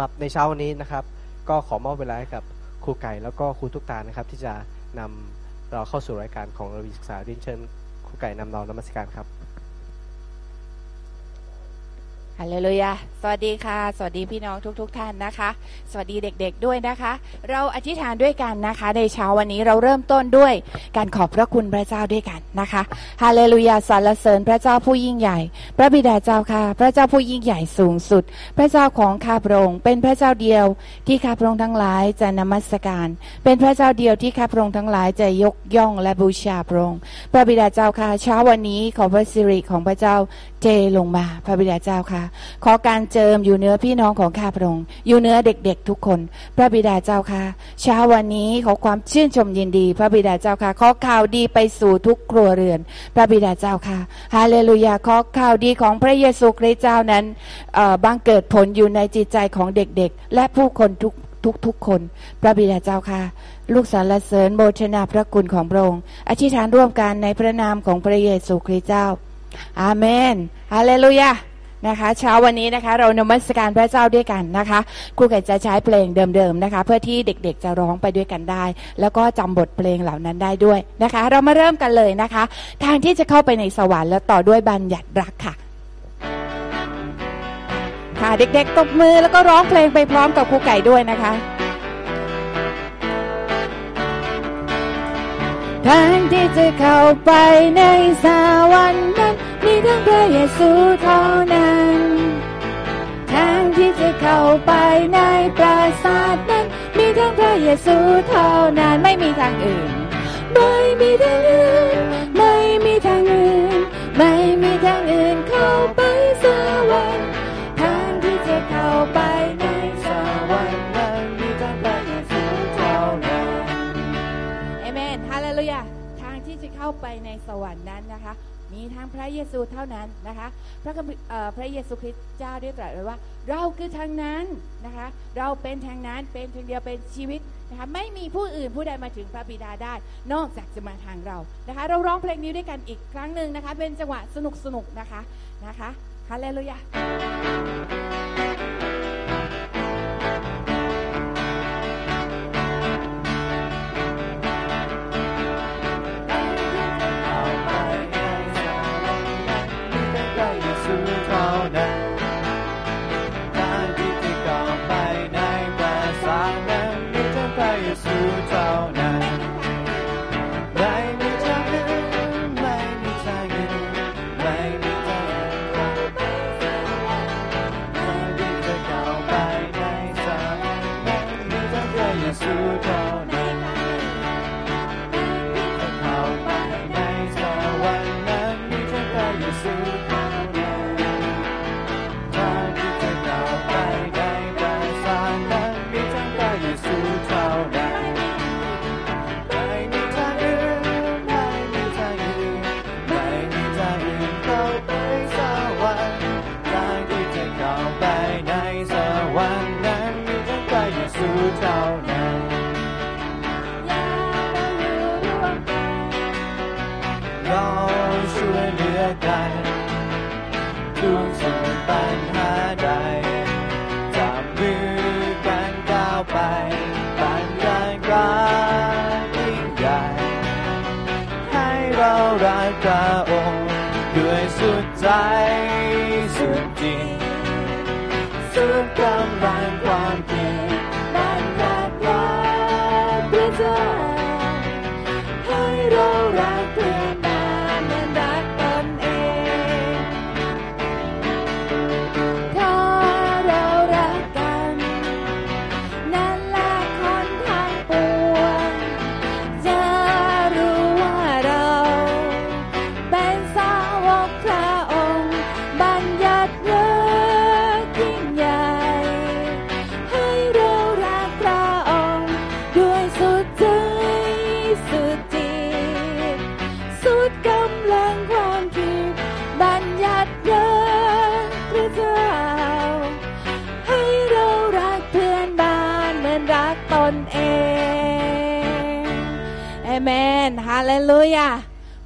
หรับในเช้าวันนี้นะครับ ก็ขอมอบเวลาให้กับครูไก่แล้วก็ครูทุกตานะครับ ที่จะนำเราเข้าสู่รายการของระวีศึกษาดินเชิญครูไก่นำเรานมัสการครับ ฮาเลลูยาสวัสดีค่ะ สวัสดีพี่น้องทุกๆทท่านนะคะ สวัสดีเด็กๆด้วยนะคะ เราอธิษฐานด้วยกันนะคะ ในเช้าวันนี้เราเริ่มต้นด้วยการขอบพระคุณพระเจ้าด้วยกันนะคะ ฮาเลลูยาสรรเสริญพระเจ้าผู้ยิ่งใหญ่ พระบิดาเจ้าค่ะ พระเจ้าผู้ยิ่งใหญ่สูงสุด พระเจ้าของข้าพระองค์ เป็นพระเจ้าเดียวที่ข้าพระองค์ทั้งหลายจะนมัสการ เป็นพระเจ้าเดียวที่ข้าพระองค์ทั้งหลายจะยกย่องและบูชาพระองค์ พระบิดาเจ้าค่ะ เช้าวันนี้ขอพระสิริของพระเจ้า เทลงมาพระบิดาเจ้าค่ะ ขอการเจิมอยู่เนื้อพี่น้องของข้าพระองค์อยู่เนื้อเด็กๆทุกคน พระบิดาเจ้าค่ะ เช้าวันนี้ขอความชื่นชมยินดี พระบิดาเจ้าค่ะ ขอข่าวดีไปสู่ทุกครัวเรือน พระบิดาเจ้าค่ะฮาเลลูยาขอข่าวดีของพระเยซูคริสต์เจ้านั้นเอ่อบังเกิดผลอยู่ในจิตใจของเด็กๆ และผู้คนทุกทุกทุกคน พระบิดาเจ้าค่ะ ลูกสรรเสริญโบชนาพระคุณของพระองค์อธิษฐานร่วมกันในพระนามของพระเยซูคริสต์เจ้า อาเมนฮาเลลูยานะคะเช้าวันนี้นะคะเรานมัสการพระเจ้าด้วยกันนะคะครูไก่จะใช้เพลงเดิมๆนะคะ เพื่อที่เด็กๆจะร้องไปด้วยกันได้ แล้วก็จำบทเพลงเหล่านั้นได้ด้วยนะคะ เรามาเริ่มกันเลยนะคะ ทางที่จะเข้าไปในสวรรค์แล้วต่อด้วยบัญญัติรักค่ะค่ะเด็กๆตบมือแล้วก็ร้องเพลงไปพร้อมกับครูไก่ด้วยนะคะ ทางที่จะเข้าไปในสวรรค์นั้นมีทั้งพระเยซูเท่านั้นทางที่จะเข้าไปในปราสาทนั้นมีทั้งพระเยซูเท่านั้นไม่มีทางอื่น ไม่มีทางอื่น ไม่มีทางอื่น ไม่มีทางอื่นเข้าไป เมนฮาเลลูยาทางที่จะเข้าไปในสวรรค์นั้นนะคะ มีทางพระเยซูเท่านั้นนะคะ พระคัมภีร์พระเยซูคริสต์เจ้าได้ตรัสไว้ว่า เราคือทางนั้นนะคะ เราเป็นทางนั้นเป็นทางเดียวเป็นชีวิตนะคะไม่มีผู้อื่นผู้ใดมาถึงพระบิดาได้ นอกจากจะมาทางเรานะคะ เราร้องเพลงนี้ด้วยกันอีกครั้งหนึ่งนะคะ เป็นจังหวะสนุกสนุกนะคะนะคะฮาเลลูยา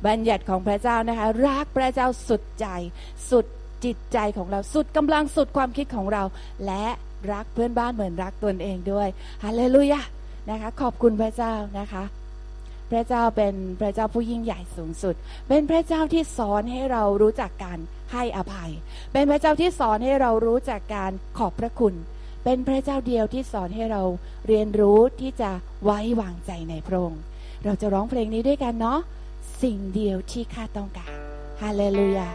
บัญญัติของพระเจ้านะคะ รักพระเจ้าสุดใจ สุดจิตใจของเรา สุดกำลังสุดความคิดของเรา และรักเพื่อนบ้านเหมือนรักตนเองด้วยฮาเลลูยานะคะ ขอบคุณพระเจ้านะคะ พระเจ้าเป็นพระเจ้าผู้ยิ่งใหญ่สูงสุด เป็นพระเจ้าที่สอนให้เรารู้จักการให้อภัย เป็นพระเจ้าที่สอนให้เรารู้จักการขอบพระคุณ เป็นพระเจ้าเดียวที่สอนให้เราเรียนรู้ที่จะไว้วางใจในพระองค์ เราจะร้องเพลงนี้ด้วยกันเนาะ สิ่งเดียวที่ข้าต้องการฮาเลลูยา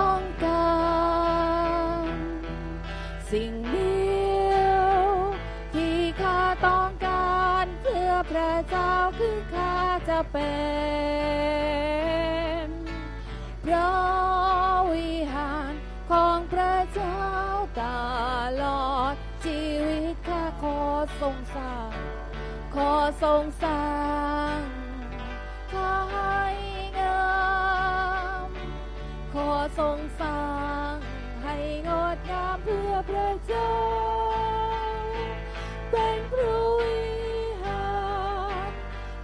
ต้องการ สิ่งเดียวที่ข้าต้องการเพื่อพระเจ้าคือข้าจะเป็นพระวิหารของพระเจ้าตลอดชีวิตข้าขอทรงสร้างขอทรงสร้างข้าให้ ขอทรงสร้างให้งดงามเพื่อพระเจ้า เป็นพระวิหาร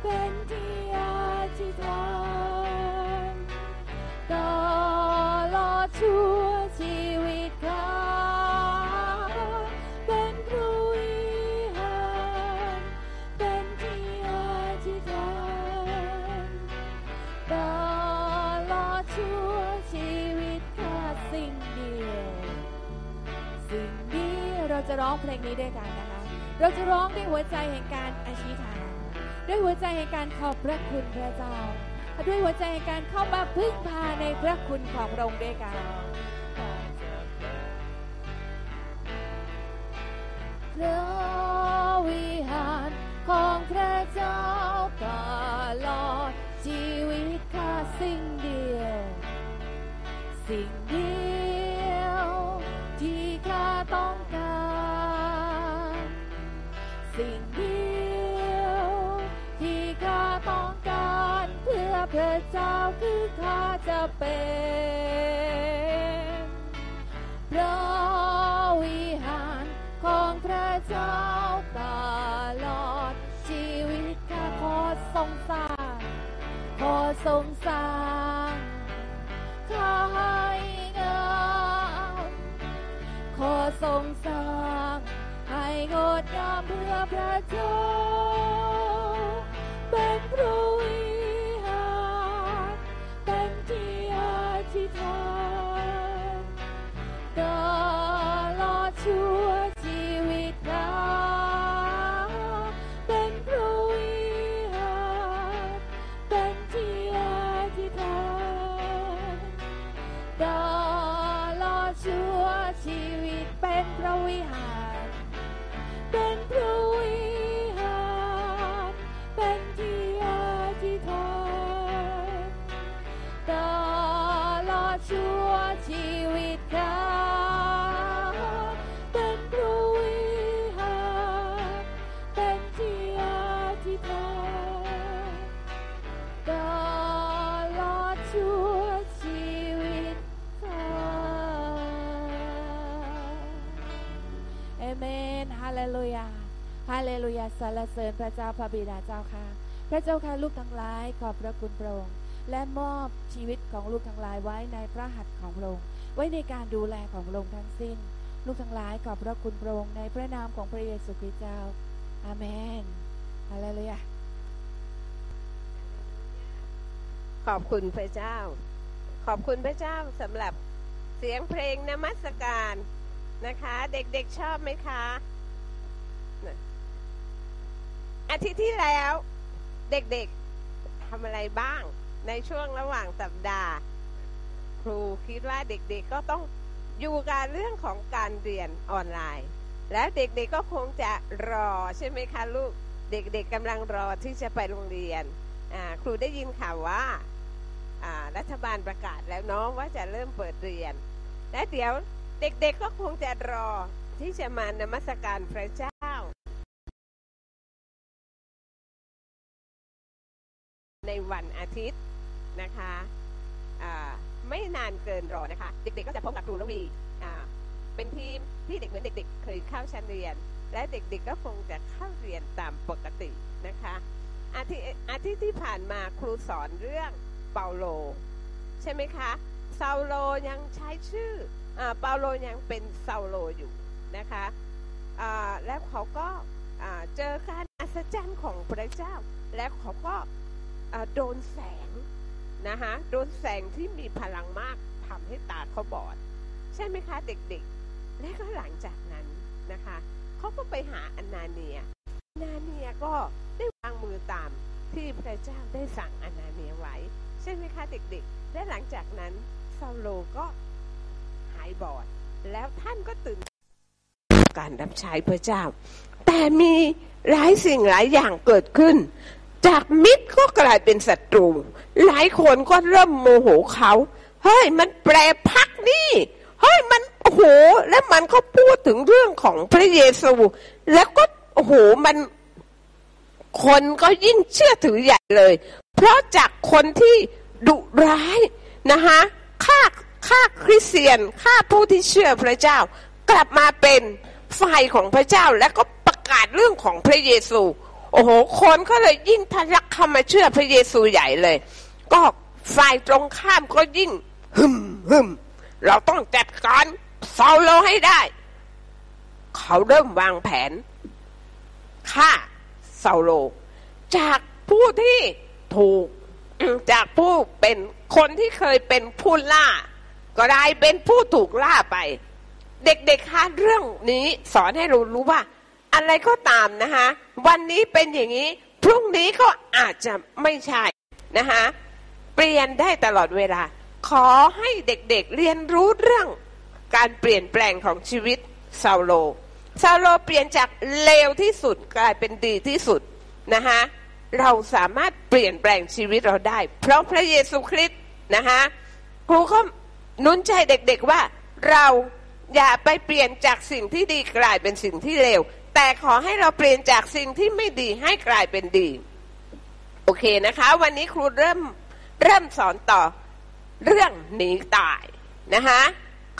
เป็นที่อธิษฐานตลอดชั่ว เราจะร้องเพลงนี้ด้วยกันนะคะ เราจะร้องด้วยหัวใจแห่งการอธิษฐานด้วยหัวใจแห่งการขอบพระคุณพระเจ้า ด้วยหัวใจแห่งการเข้ามาพึ่งพาในพระคุณของพระองค์ด้วยกันพระวิหารของพระเจ้าตลอดชีวิตข้าสิ่งเดียว สิ่ง พระเจ้าคือข้าจะเป็นพระวิหารของพระเจ้าตลอดชีวิตข้าขอทรงสร้างขอทรงสร้างข้าให้งามขอทรงสร้างให้งดงามเพื่อพระเจ้าเป็นพระ เมนฮาเลลูยาฮาเลลูยาสรรเสริญพระเจ้าพระบิดาเจ้าค่ะ พระเจ้าค่ะลูกทั้งหลายขอบพระคุณพระองค์และมอบชีวิตของลูกทั้งหลายไว้ในพระหัตถ์ของพระองค์ไว้ในการดูแลของพระองค์ทั้งสิ้น ลูกทั้งหลายขอบพระคุณพระองค์ในพระนามของพระเยซูคริสต์เจ้าอาเมนฮาเลลูยาขอบคุณพระเจ้า ขอบคุณพระเจ้าสำหรับเสียงเพลงนมัสการ นะคะ เด็กๆชอบไหมคะอาทิตย์ที่แล้วเด็กๆทำอะไรบ้างในช่วงระหว่างสัปดาห์ ครูคิดว่าเด็กๆก็ต้องอยู่กับเรื่องของการเรียนออนไลน์ แล้วเด็กๆก็คงจะรอใช่ไหมคะลูกเด็กๆกำลังรอที่จะไปโรงเรียนครูได้ยินข่าวว่าอ่ารัฐบาลประกาศแล้วเนาะว่าจะเริ่มเปิดเรียน และเดี๋ยว เด็กๆก็คงจะรอที่จะมานมัสการพระเจ้า ในวันอาทิตย์นะคะไม่นานเกินรอนะคะ เด็กๆก็จะพบกับครูระวีเป็นทีมที่เด็กเหมือนเด็ก ๆ เคยเข้าชั้นเรียน และเด็กๆก็คงจะเข้าเรียนตามปกตินะคะอาทิตย์อาทิตย์ที่ผ่านมาครูสอนเรื่องเปาโล ใช่ไหมคะเซาโลยังใช้ชื่อ เปาโลยังเป็นเซาโลอยู่นะคะแล้วเขาก็เจอการอัศจรรย์ของพระเจ้า และเขาก็โดนแสงนะคะโดนแสงที่มีพลังมากทำให้ตาเขาบอด ใช่ไหมคะเด็กๆ และก็หลังจากนั้นนะคะเขาก็ไปหาอนาเนียอนาเนียก็ได้วางมือตามที่พระเจ้าได้สั่งอนาเนียไว้ ใช่ไหมคะเด็กๆ และหลังจากนั้นซาโลก็ายบอด แล้วท่านก็ตื่นการรับใช้พระเจ้า แต่มีหลายสิ่งหลายอย่างเกิดขึ้น จากมิตรก็กลายเป็นศัตรู หลายคนก็เริ่มโมโหเขาเฮ้ยมันแปรพักนี่เฮ้ยมันโอ้โหแล้วมันก็พูดถึงเรื่องของพระเยซู แล้วก็โอ้โหมันคนก็ยิ่งเชื่อถือใหญ่เลย เพราะจากคนที่ดุร้ายนะคะฆ่า ฆ่าคริสเตียนฆ่าผู้ที่เชื่อพระเจ้า กลับมาเป็นฝ่ายของพระเจ้าและก็ประกาศเรื่องของพระเยซู โอ้โห คนก็เลยยิ่งทะลักเข้ามาเชื่อพระเยซูใหญ่เลย ก็ฝ่ายตรงข้ามก็ยิ่งหึมหึมเราต้องจัดการเซาโลให้ได้ เขาเริ่มวางแผนฆ่าเซาโล จากผู้ที่ถูกจากผู้เป็นคนที่เคยเป็นผู้ล่า ก็กลายเป็นผู้ถูกล่าไป เด็กๆคะเรื่องนี้สอนให้เรารู้ว่า อะไรก็ตามนะคะวันนี้เป็นอย่างนี้ พรุ่งนี้ก็อาจจะไม่ใช่นะคะเปลี่ยนได้ตลอดเวลา ขอให้เด็กๆเเรียนรู้เรื่องการเปลี่ยนแปลงของชีวิตซาโลซาโลเปลี่ยนจากเลวที่สุดกลายเป็นดีที่สุดนะคะเราสามารถเปลี่ยนแปลงชีวิตเราได้ เพราะพระเยซูคริสต์นะคะครูก็ นุนใจเด็กๆว่าเราอย่าไปเปลี่ยนจากสิ่งที่ดีกลายเป็นสิ่งที่เลวแต่ขอให้เราเปลี่ยนจากสิ่งที่ไม่ดีให้กลายเป็นดี โอเคนะคะ วันนี้ครูเริ่มเริ่มสอนต่อเรื่องหนีตายนะคะ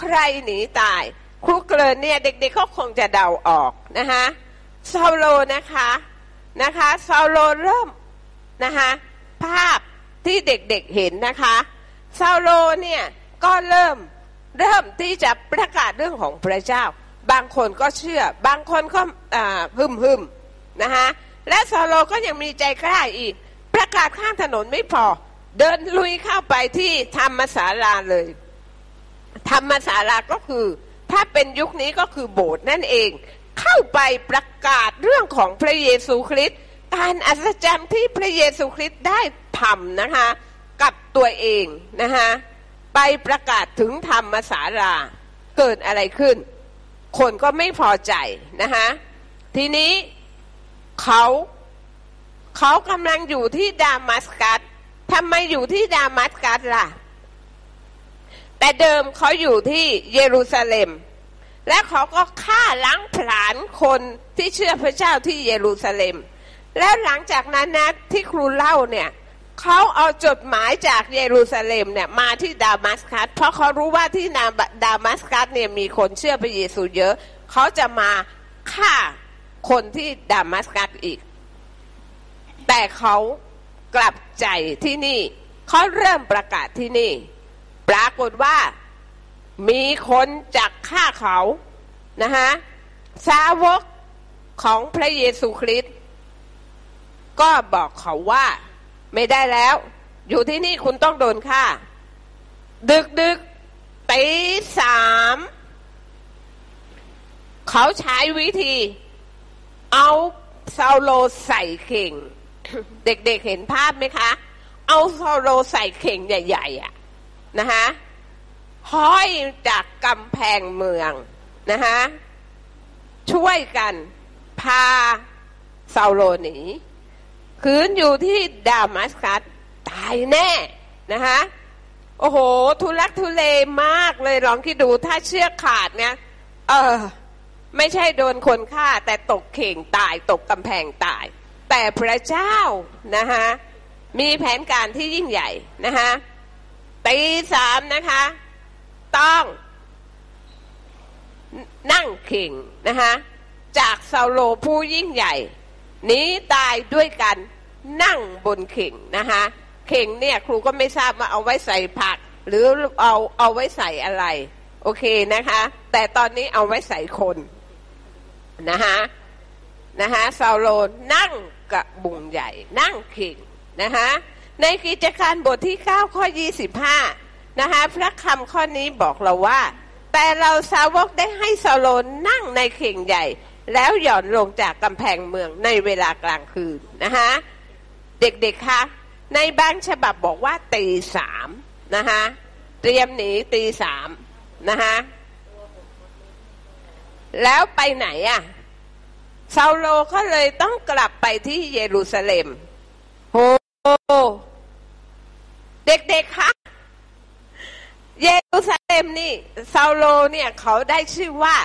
ใครหนีตาย ครูเกลินเนี่ยเด็กๆเขาคงจะเดาออกนะคะซาโลนะคะนะคะซาโลเริ่มนะคะภาพที่เด็กๆเห็นนะคะซาโลเนี่ย ก็เริ่มเริ่มที่จะประกาศเรื่องของพระเจ้า บางคนก็เชื่อ บางคนก็หึมหึมนะคะและซาโลก็ยังมีใจกล้าอีก ประกาศข้างถนนไม่พอ เดินลุยเข้าไปที่ธรรมศาลาเลย ธรรมศาลาก็คือ ถ้าเป็นยุคนี้ก็คือโบสถ์นั่นเอง เข้าไปประกาศเรื่องของพระเยซูคริสต์การอัศจรรย์ที่พระเยซูคริสต์ได้ทำนะคะ กับตัวเองนะคะ ไปประกาศถึงธรรมศาลาเกิดอะไรขึ้น คนก็ไม่พอใจนะคะทีนี้เขาเขากำลังอยู่ที่ดามัสกัสทำไมอยู่ที่ดามัสกัสล่ะ แต่เดิมเขาอยู่ที่เยรูซาเล็ม และเขาก็ฆ่าล้างผลาญคนที่เชื่อพระเจ้าที่เยรูซาเล็ม แล้วหลังจากนั้นนะที่ครูเล่าเนี่ย เขาเอาจดหมายจากเยรูซาเล็มเนี่ยมาที่ดามัสกัสเพราะเขารู้ว่าที่นาดามัสกัสเนี่ยมีคนเชื่อพระเยซูเยอะ เขาจะมาฆ่าคนที่ดามัสกัสอีก แต่เขากลับใจที่นี่เขาเริ่มประกาศที่นี่ ปรากฏว่ามีคนจากฆ่าเขานะฮะสาวกของพระเยซูคริสต์ก็บอกเขาว่า ไม่ได้แล้ว อยู่ที่นี่คุณต้องโดนฆ่า ดึกดึกตีสามเขาใช้วิธี เอาซาโลใส่เข่ง เด็กๆเเห็นภาพไหมคะ เอาซาโลใส่เข่งใหญ่ๆอะนะคะห้อยจากกำแพงเมืองนะคะช่วยกันพาซาโลหนี คืนอยู่ที่ดามัสกัสตายแน่นะคะโอ้โห ทุลักทุเลมากเลยลองคิดดูถ้าเชือกขาดเนี่ย เออ ไม่ใช่โดนคนฆ่า แต่ตกเข่งตายตกกำแพงตาย แต่พระเจ้านะคะมีแผนการที่ยิ่งใหญ่นะคะตีสามนะคะ ต้อง นั่งเข่งนะคะจากซาโลผู้ยิ่งใหญ่ หนี้ตายด้วยกันนั่งบนเข่งนะคะเข่งเนี่ยครูก็ไม่ทราบว่าเอาไว้ใส่ผัก หรือเอาเอาไว้ใส่อะไร โอเคนะคะ แต่ตอนนี้เอาไว้ใส่คนนะคะนะคะซาโลนั่งกับบุงใหญ่ นั่งเข่งนะคะในกิจการบทที่ 9 ข้อ 25 นะคะพระคำข้อนี้บอกเราว่า แต่เราสาวกได้ให้ซาโลนั่งในเข่งใหญ่ แล้วหย่อนลงจากกำแพงเมืองในเวลากลางคืนนะคะเด็กๆคะในบางฉบับบอกว่าตีสามนะคะเตรียมหนีตีสามนะคะแล้วไปไหนอะซาโลก็เลยต้องกลับไปที่เยรูซาเล็มโอ้เด็กๆคะเยรูซาเล็มนี่ซาโลเนี่ยเขาได้ชื่อว่า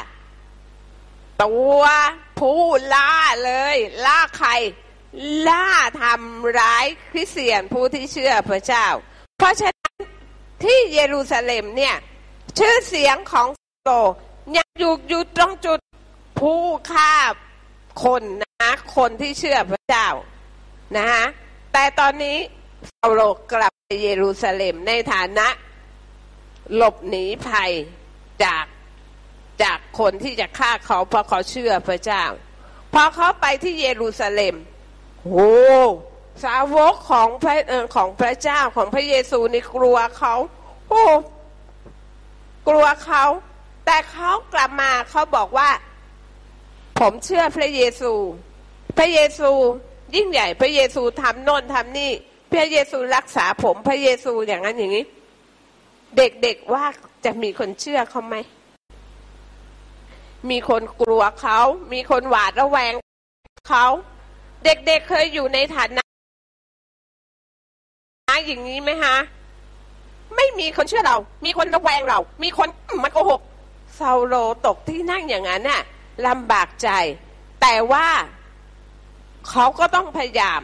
ตัวผู้ล่าเลย ล่าใคร ล่าทำร้ายคริสเตียนผู้ที่เชื่อพระเจ้า เพราะฉะนั้นที่เยรูซาเล็มเนี่ย ชื่อเสียงของโลยังอยู่อยู่ตรงจุดผู้ฆ่าคนนะคนที่เชื่อพระเจ้านะฮะแต่ตอนนี้ซาโลกลับไปเยรูซาเล็มในฐานะ หลบหนีภัยจาก จากคนที่จะฆ่าเขาเพราะเขาเชื่อพระเจ้า พอเขาไปที่เยรูซาเล็มโอ้สาวกของพระของพระเจ้าของพระเยซูนี่กลัวเขาโอ้กลัวเขา แต่เขากลับมาเขาบอกว่า ผมเชื่อพระเยซู พระเยซูยิ่งใหญ่ พระเยซูทำโน่นทำนี่ พระเยซูรักษาผม พระเยซูอย่างนั้นอย่างนี้ เด็กๆว่าจะมีคนเชื่อเขาไหม มีคนกลัวเขา มีคนหวาดระแวงเขา เด็กๆเเคยอยู่ในฐานะอย่างนี้ไหมฮะ ไม่มีคนเชื่อเรา มีคนระแวงเรา มีคนมันโกหกซาโลตกที่นั่งอย่างนั้นน่ะลำบากใจ แต่ว่าเขาก็ต้องพยายาม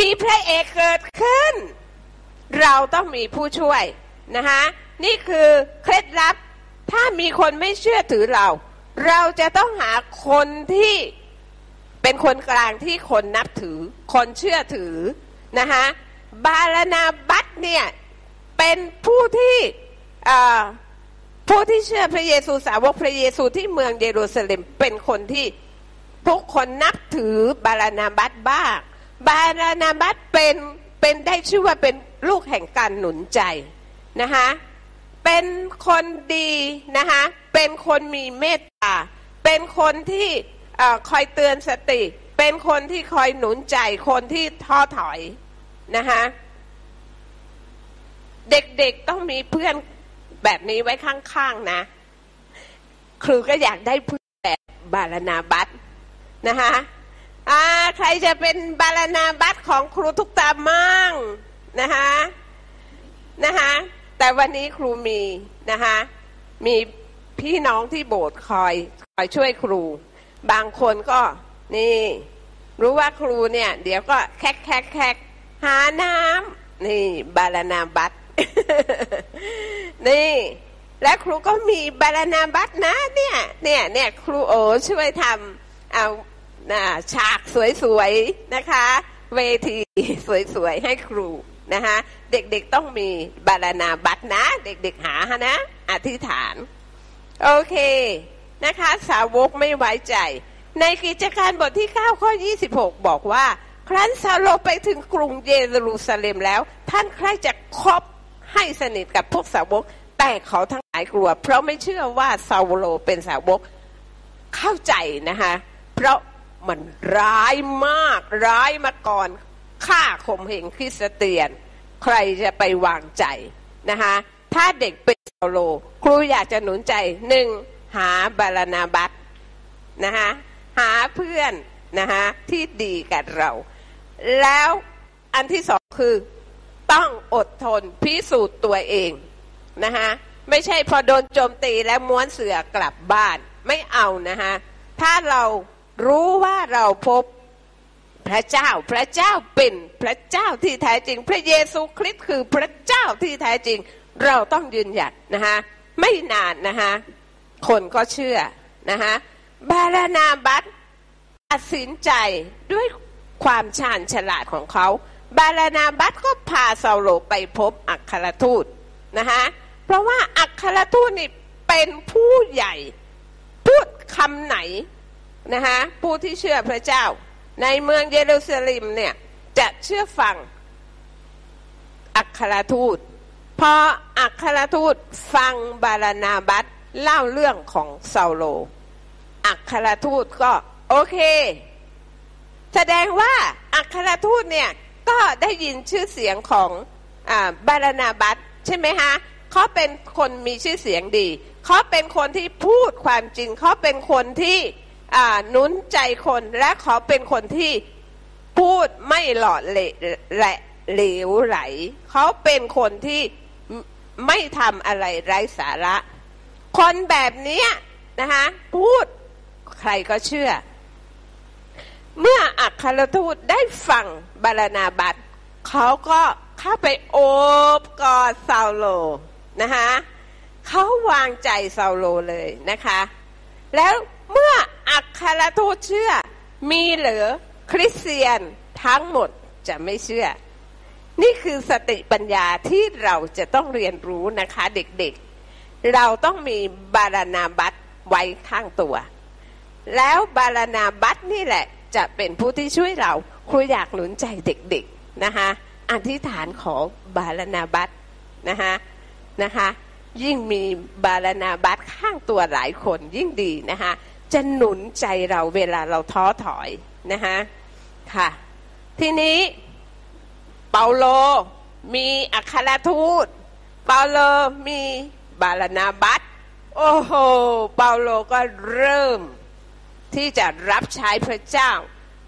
มีพระเอกเกิดขึ้น เราต้องมีผู้ช่วยนะคะนี่คือเคล็ดลับ ถ้ามีคนไม่เชื่อถือเรา เราจะต้องหาคนที่เป็นคนกลางที่คนนับถือ คนเชื่อถือนะคะบาลนาบัตเนี่ยเป็นผู้ที่ผู้ที่เชื่อพระเยซูสาวกพระเยซูที่เมืองเยรูซาเล็มเป็นคนที่ทุกคนนับถือบาลนาบัตบ้างบาลนาบัตเป็นเป็นได้ชื่อว่าเป็นลูกแห่งการหนุนใจนะคะ เป็นคนดีนะคะเป็นคนมีเมตตา เป็นคนที่คอยเตือนสติ เป็นคนที่คอยหนุนใจคนที่ท้อถอยนะคะเด็กๆต้องมีเพื่อนแบบนี้ไว้ข้างๆนะ ครูก็อยากได้เพื่อนแบบบาลนาบัตนะคะอ่าใครจะเป็นบาลนาบัตของครูทุกตามั่งนะคะนะคะ แต่วันนี้ครูมีนะคะมีพี่น้องที่โบสถ์คอยคอยช่วยครู บางคนก็นี่ รู้ว่าครูเนี่ย เดี๋ยวก็แคกแคกแคกหาน้ำนี่ บาลนาบัตนี่และครูก็มีบาลนาบัตนะเนี่ยเนี่ยเนี่ยครูโอช่วยทำเอาฉากสวยๆนะคะ เวทีสวยๆให้ครู นะคะเด็กๆต้องมีบาลนาบัตนะ เด็กๆหาฮะนะ อธิษฐาน โอเคนะคะ สาวกไม่ไว้ใจ ในกิจการบทที่ 9 ข้อ 26 บอกว่า ครั้นซาโลไปถึงกรุงเยรูซาเล็มแล้ว ท่านใครจะคบให้สนิทกับพวกสาวก แต่เขาทั้งหลายกลัว เพราะไม่เชื่อว่าซาโลเป็นสาวกเข้าใจนะคะ เพราะมันร้ายมากร้ายมาก่อน ฆ่าข่มเหงคริสเตียน ใครจะไปวางใจนะคะถ้าเด็กเป็นซาโล ครูอยากจะหนุนใจหนึ่งหาบาลนาบัตนะคะหาเพื่อนนะคะที่ดีกับเรา แล้วอันที่สองคือต้องอดทนพิสูจน์ตัวเองนะคะไม่ใช่พอโดนโจมตีแล้วม้วนเสือกลับบ้านไม่เอานะคะถ้าเรารู้ว่าเราพบ พระเจ้า พระเจ้าเป็นพระเจ้าที่แท้จริง พระเยซูคริสต์คือพระเจ้าที่แท้จริง เราต้องยืนหยัดนะคะไม่นานนะคะคนก็เชื่อนะคะบารานาบัตตัดสินใจด้วยความชาญฉลาดของเขา บารานาบัตก็พาเซาโลไปพบอัครทูตนะคะเพราะว่าอัครทูตนี่เป็นผู้ใหญ่ พูดคำไหนนะคะผู้ที่เชื่อพระเจ้า ในเมืองเยรูซาเล็มเนี่ยจะเชื่อฟังอัครทูตพออัครทูตฟังบารานาบัตเล่าเรื่องของเซาโล อัครทูตก็โอเค แสดงว่าอัครทูตเนี่ยก็ได้ยินชื่อเสียงของอาบารานาบัตใช่ไหมฮะเขาเป็นคนมีชื่อเสียงดี เขาเป็นคนที่พูดความจริง เขาเป็นคนที่ นุนใจคนและเขาเป็นคนที่พูดไม่หลอดเละเหลวไหล เขาเป็นคนที่ไม่ทำอะไรไร้สาระ คนแบบนี้นะคะพูดใครก็เชื่อ เมื่ออัครทูตได้ฟังบารนาบัสเขาก็เข้าไปโอบกอดเซาโลนะคะเขาวางใจเซาโลเลยนะคะ แล้วเมื่อ อัครทูตเชื่อ มีเหลือคริสเตียนทั้งหมดจะไม่เชื่อ นี่คือสติปัญญาที่เราจะต้องเรียนรู้นะคะเด็กๆ เราต้องมีบารานาบัตไว้ข้างตัว แล้วบารานาบัตนี่แหละจะเป็นผู้ที่ช่วยเราครูอยากหนุนใจเด็กๆนะคะอธิษฐานขอบารานาบัตนะคะนะคะยิ่งมีบารานาบัตข้างตัวหลายคนยิ่งดีนะคะ จะหนุนใจเราเวลาเราท้อถอยนะคะค่ะ ทีนี้เปาโลมีอัครทูต เปาโลมีบาลานาบัตโอ้โห เปาโลก็เริ่มที่จะรับใช้พระเจ้า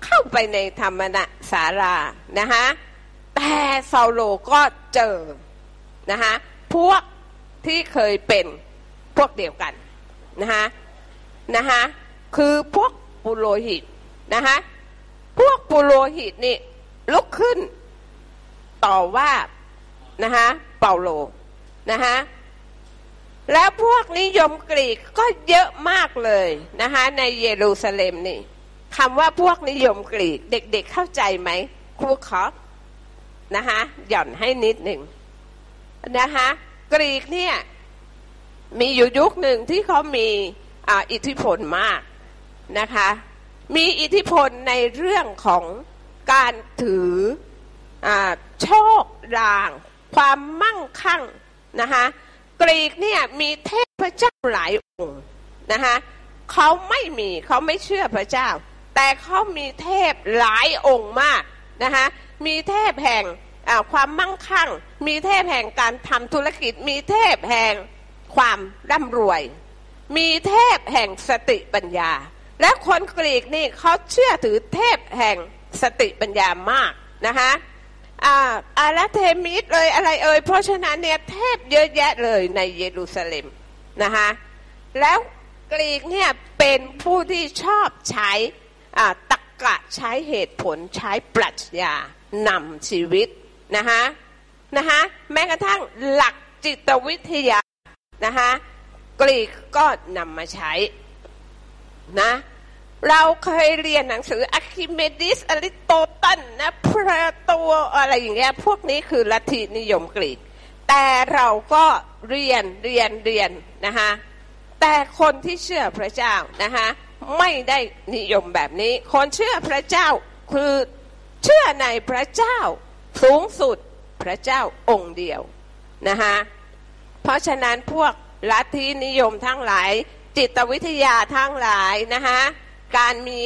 เข้าไปในธรรมนสารานะคะแต่เซาโลก็เจอนะคะพวกที่เคยเป็นพวกเดียวกันนะคะ นะคะคือพวกปุโรหิตนะคะพวกปุโรหิตนี่ลุกขึ้นต่อว่านะคะเปาโลนะคะแล้วพวกนิยมกรีกก็เยอะมากเลยนะคะในเยรูซาเล็มนี่คำว่าพวกนิยมกรีกเด็กๆเเข้าใจไหมครูขอนะคะหย่อนให้นิดหนึ่งนะคะกรีกเนี่ยมีอยู่ยุคหนึ่งที่เขามี อิทธิพลมากนะคะ มีอิทธิพลในเรื่องของการถืออโชคลาง ความมั่งคั่งนะคะกรีกเนี่ยมีเทพเจ้าหลายองค์นะคะเขาไม่มีเขาไม่เชื่อพระเจ้า แต่เขามีเทพหลายองค์มากนะคะมีเทพแห่งความมั่งคั่ง มีเทพแห่งการทำธุรกิจ มีเทพแห่งความร่ำรวย มีเทพแห่งสติปัญญา และคนกรีกนี่เขาเชื่อถือเทพแห่งสติปัญญามากนะคะอาราเทมิสเลยอะไรเอ่ยเพราะฉะนั้นเนี่ยเทพเยอะแยะเลยในเยรูซาเล็มนะคะแล้วกรีกเนี่ยเป็นผู้ที่ชอบใช้ตรรกะใช้เหตุผลใช้ปรัชญานำชีวิตนะคะนะคะแม้กระทั่งหลักจิตวิทยานะคะ กรีกก็นำมาใช้นะเราเคยเรียนหนังสืออาร์คิมิดีสอริสโตเติลนะ เพลโตอะไรอย่างเงี้ยพวกนี้คือลัทธินิยมกรีก แต่เราก็เรียนเรียนเรียนนะคะแต่คนที่เชื่อพระเจ้านะคะไม่ได้นิยมแบบนี้ คนเชื่อพระเจ้าคือเชื่อในพระเจ้าสูงสุดพระเจ้าองค์เดียวนะคะเพราะฉะนั้นพวก ลัทธินิยมทั้งหลาย จิตวิทยาทั้งหลายนะคะการมี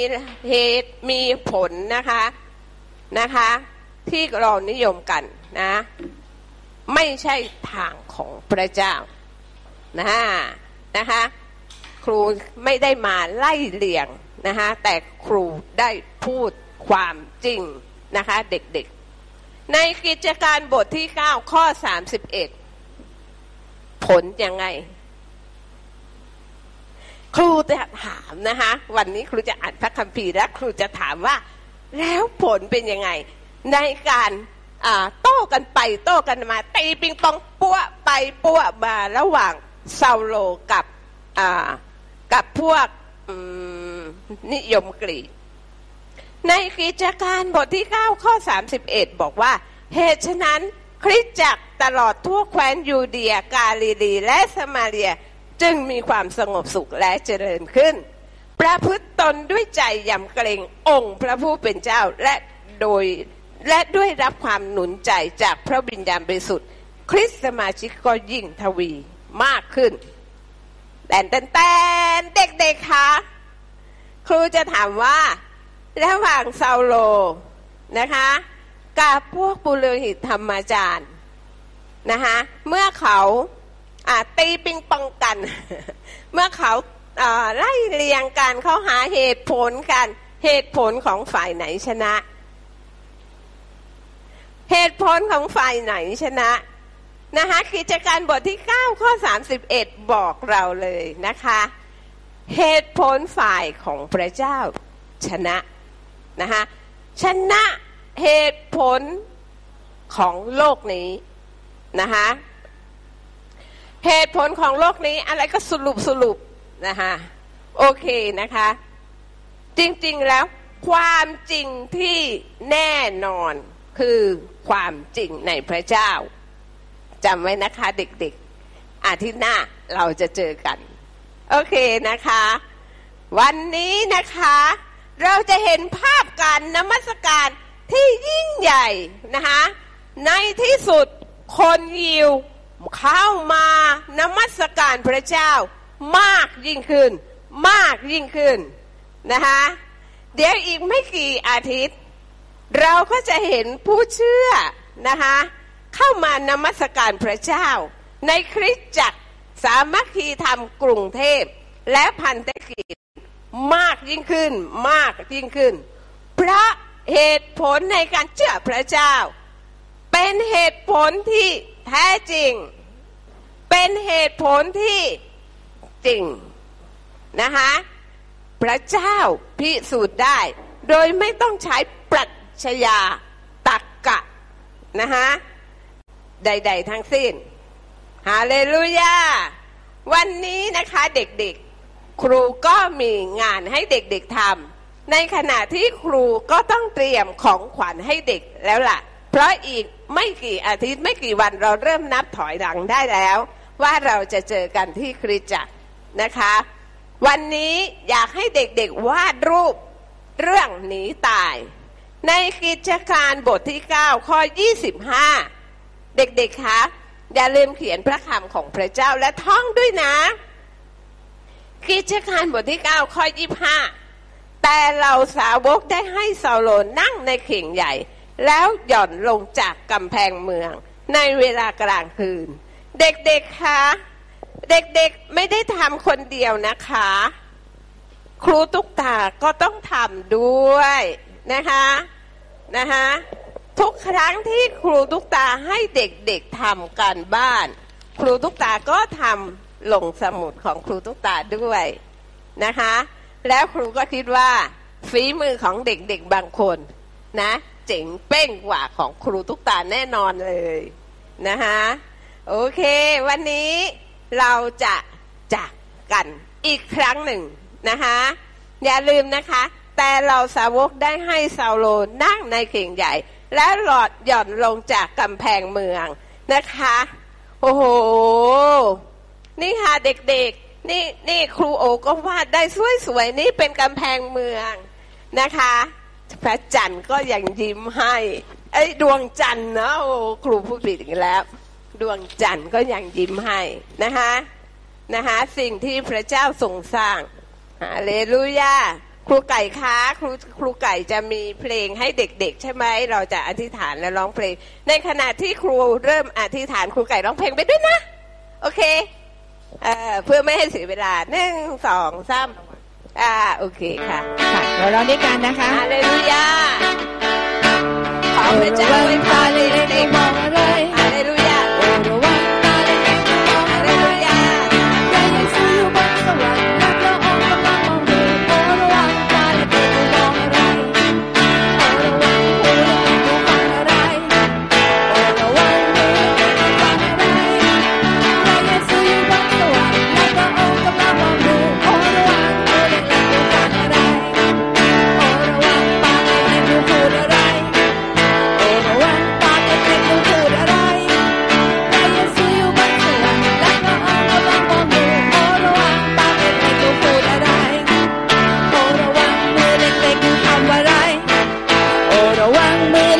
เหตุมีผลนะคะนะคะ ที่เรานิยมกันนะไม่ใช่ทางของพระเจ้านะนะคะครูไม่ได้มาไล่เลียงนะคะแต่ครูได้พูดความจริงนะคะเด็กๆ ในกิจการบทที่ 9 ข้อ 31 ผลยังไง ครูจะถามนะคะ วันนี้ครูจะอ่านพระคัมภีร์และครูจะถามว่า แล้วผลเป็นยังไง ในการอ่าโต้กันไปโต้กันมาตีปิงปองปั้วไปปั้วมาระหว่างซาโลกับกับพวกนิยมกรีกในกิจการบทที่ 9 ข้อ 31 บอกว่า เหตุฉะนั้น คริสตจักรตลอดทั่วแคว้นยูเดียกาลิลีและสมาเรียจึงมีความสงบสุขและเจริญขึ้น ประพฤติตนด้วยใจยำเกรงองค์พระผู้เป็นเจ้าและโดยและด้วยรับความหนุนใจจากพระวิญญาณบริสุทธิ์ คริสต์สมาชิกก็ยิ่งทวีมากขึ้นแต่แต่แต่เด็กๆคะครูจะถามว่า ระหว่างซาโลนะคะ กับพวกปุโรหิตธรรมจารย์นะคะเมื่อเขาตีปิงปองกัน เมื่อเขาอ่าไล่เรียงกันเขาหาเหตุผลกันเหตุผลของฝ่ายไหนชนะ เหตุผลของฝ่ายไหนชนะนะคะกิจการบทที่ 9 ข้อ 31 บอกเราเลยนะคะ เหตุผลฝ่ายของพระเจ้าชนะนะคะชนะ เหตุผลของโลกนี้นะคะเหตุผลของโลกนี้อะไรก็สรุปสรุปนะคะโอเคนะคะ จริงๆแล้วความจริงที่แน่นอนคือความจริงในพระเจ้าจำไว้นะคะเด็กๆ อาทิตย์หน้าเราจะเจอกัน โอเคนะคะ วันนี้นะคะ เราจะเห็นภาพการนมัสการ ที่ยิ่งใหญ่นะคะในที่สุดคนยิวเข้ามานมัสการพระเจ้ามากยิ่งขึ้น มากยิ่งขึ้นนะคะเดี๋ยวอีกไม่กี่อาทิตย์ เราก็จะเห็นผู้เชื่อนะคะเข้ามานมัสการพระเจ้า ในคริสตจักรสามัคคีธรรมกรุงเทพ และพันธกิจมากยิ่งขึ้นมากยิ่งขึ้น เพราะ เหตุผลในการเชื่อพระเจ้า เป็นเหตุผลที่แท้จริง เป็นเหตุผลที่จริงนะคะพระเจ้าพิสูจน์ได้ โดยไม่ต้องใช้ปรัชญาตักกะนะคะใด ๆ ทั้งสิ้นฮาเลลูยาวันนี้นะคะเด็กๆ ครูก็มีงานให้เด็กๆทำ ในขณะที่ครูก็ต้องเตรียมของขวัญให้เด็กแล้วล่ะ เพราะอีกไม่กี่อาทิตย์ไม่กี่วันเราเริ่มนับถอยหลังได้แล้ว ว่าเราจะเจอกันที่คริสตจักรนะคะ วันนี้อยากให้เด็กๆวาดรูปเรื่องหนีตาย ในกิจการบทที่ 9 ข้อ 25 เด็กๆคะอย่าลืมเขียนพระคำของพระเจ้าและท่องด้วยนะ กิจการบทที่ 9 ข้อ 25 แต่เราสาวกได้ให้ซาโลนั่งในเข่งใหญ่ แล้วหย่อนลงจากกำแพงเมือง ในเวลากลางคืน เด็กๆคะเด็กๆไม่ได้ทำคนเดียวนะคะ ครูตุ๊กตาก็ต้องทำด้วยนะคะนะคะทุกครั้งที่ครูตุ๊กตาให้เด็กๆทำการบ้าน ครูตุ๊กตาก็ทำลงสมุดของครูตุ๊กตาด้วยนะคะ แล้วครูก็คิดว่าฝีมือของเด็กๆบางคนนะ เจ๋งเป้งกว่าของครูตุ๊กตาแน่นอนเลยนะคะโอเค วันนี้เราจะจากกันอีกครั้งหนึ่งนะคะอย่าลืมนะคะ แต่เราสาวกได้ให้ซาโลนั่งในเข่งใหญ่ แล้วหลอดหย่อนลงจากกำแพงเมืองนะคะ โอ้โห นี่ค่ะเด็กๆ นี่นี่ครูโอก็วาดได้สวยๆนี่เป็นกำแพงเมืองนะคะ พระจันทร์ก็ยังยิ้มให้ไอ้ดวงจันทร์นะโอ้ครูพูดผิดอีกแล้ว ดวงจันทร์ก็ยังยิ้มให้นะคะนะคะสิ่งที่พระเจ้าทรงสร้างฮาเลลูยาครูไก่คะครูครูไก่จะมีเพลงให้เด็ก ๆ ใช่ไหมเราจะอธิษฐานและร้องเพลง ในขณะที่ครูเริ่มอธิษฐานครูไก่ร้องเพลงไปด้วยนะ โอเค เอ่อเพื่อไม่ให้เสียเวลาหนึ่งสองสามอ่าโอเคค่ะค่ะเราร้องด้วยกันนะคะฮาเลลูยาขอพระเจ้าไว้พรเด็กมอง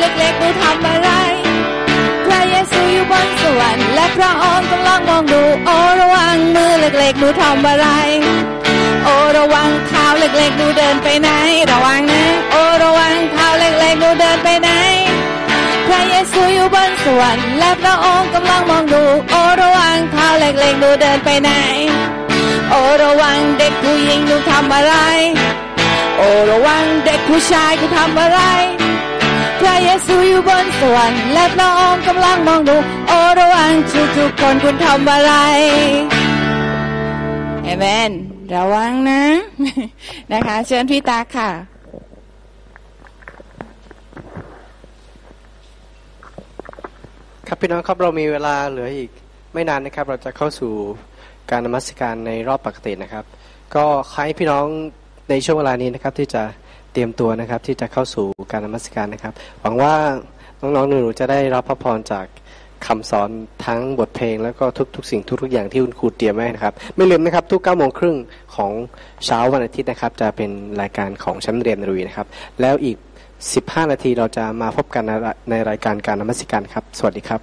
เล็กๆดูทำอะไร พระเยซูอยู่บนสวรรค์และพระองค์กำลังมองดู โอ้ระวังมือเล็กๆดูทำอะไร โอ้ระวังเท้าเล็กๆดูเดินไปไหน ระวังนะ โอ้ระวังเท้าเล็กๆดูเดินไปไหน พระเยซูอยู่บนสวรรค์และพระองค์กำลังมองดู โอ้ระวังเท้าเล็กๆดูเดินไปไหน โอ้ระวังเด็กผู้หญิงดูทำอะไร โอ้ระวังเด็กผู้ชายดูทำอะไร เยซูอยู่บนสวรรค์และพระองค์กำลังมองดู โอ้ระวังทุกทุกๆคนคุณทำอะไรเอเมนระวังนะ นะคะ เชิญพี่ตาค่ะครับพี่น้องครับเรามีเวลาเหลืออีกไม่นานนะครับ เราจะเข้าสู่การนมัสการในรอบปกตินะครับ ก็ให้พี่น้องในช่วงเวลานี้นะครับที่จะ เตรียมตัวนะครับที่จะเข้าสู่การนมัสการนะครับ หวังว่าน้องๆหนูๆจะได้รับพระพรจากคำสอนทั้งบทเพลงแล้วก็ทุกๆ สิ่งทุกๆอย่างที่คุณครูเตรียมไว้นะครับ ไม่ลืมนะครับ ทุก9โมงครึ่งของเช้าวันอาทิตย์นะครับ จะเป็นรายการของชั้นเรียนรุยนะครับ แล้วอีก 15 นาทีเราจะมาพบกันในรายการการนมัสการครับ สวัสดีครับ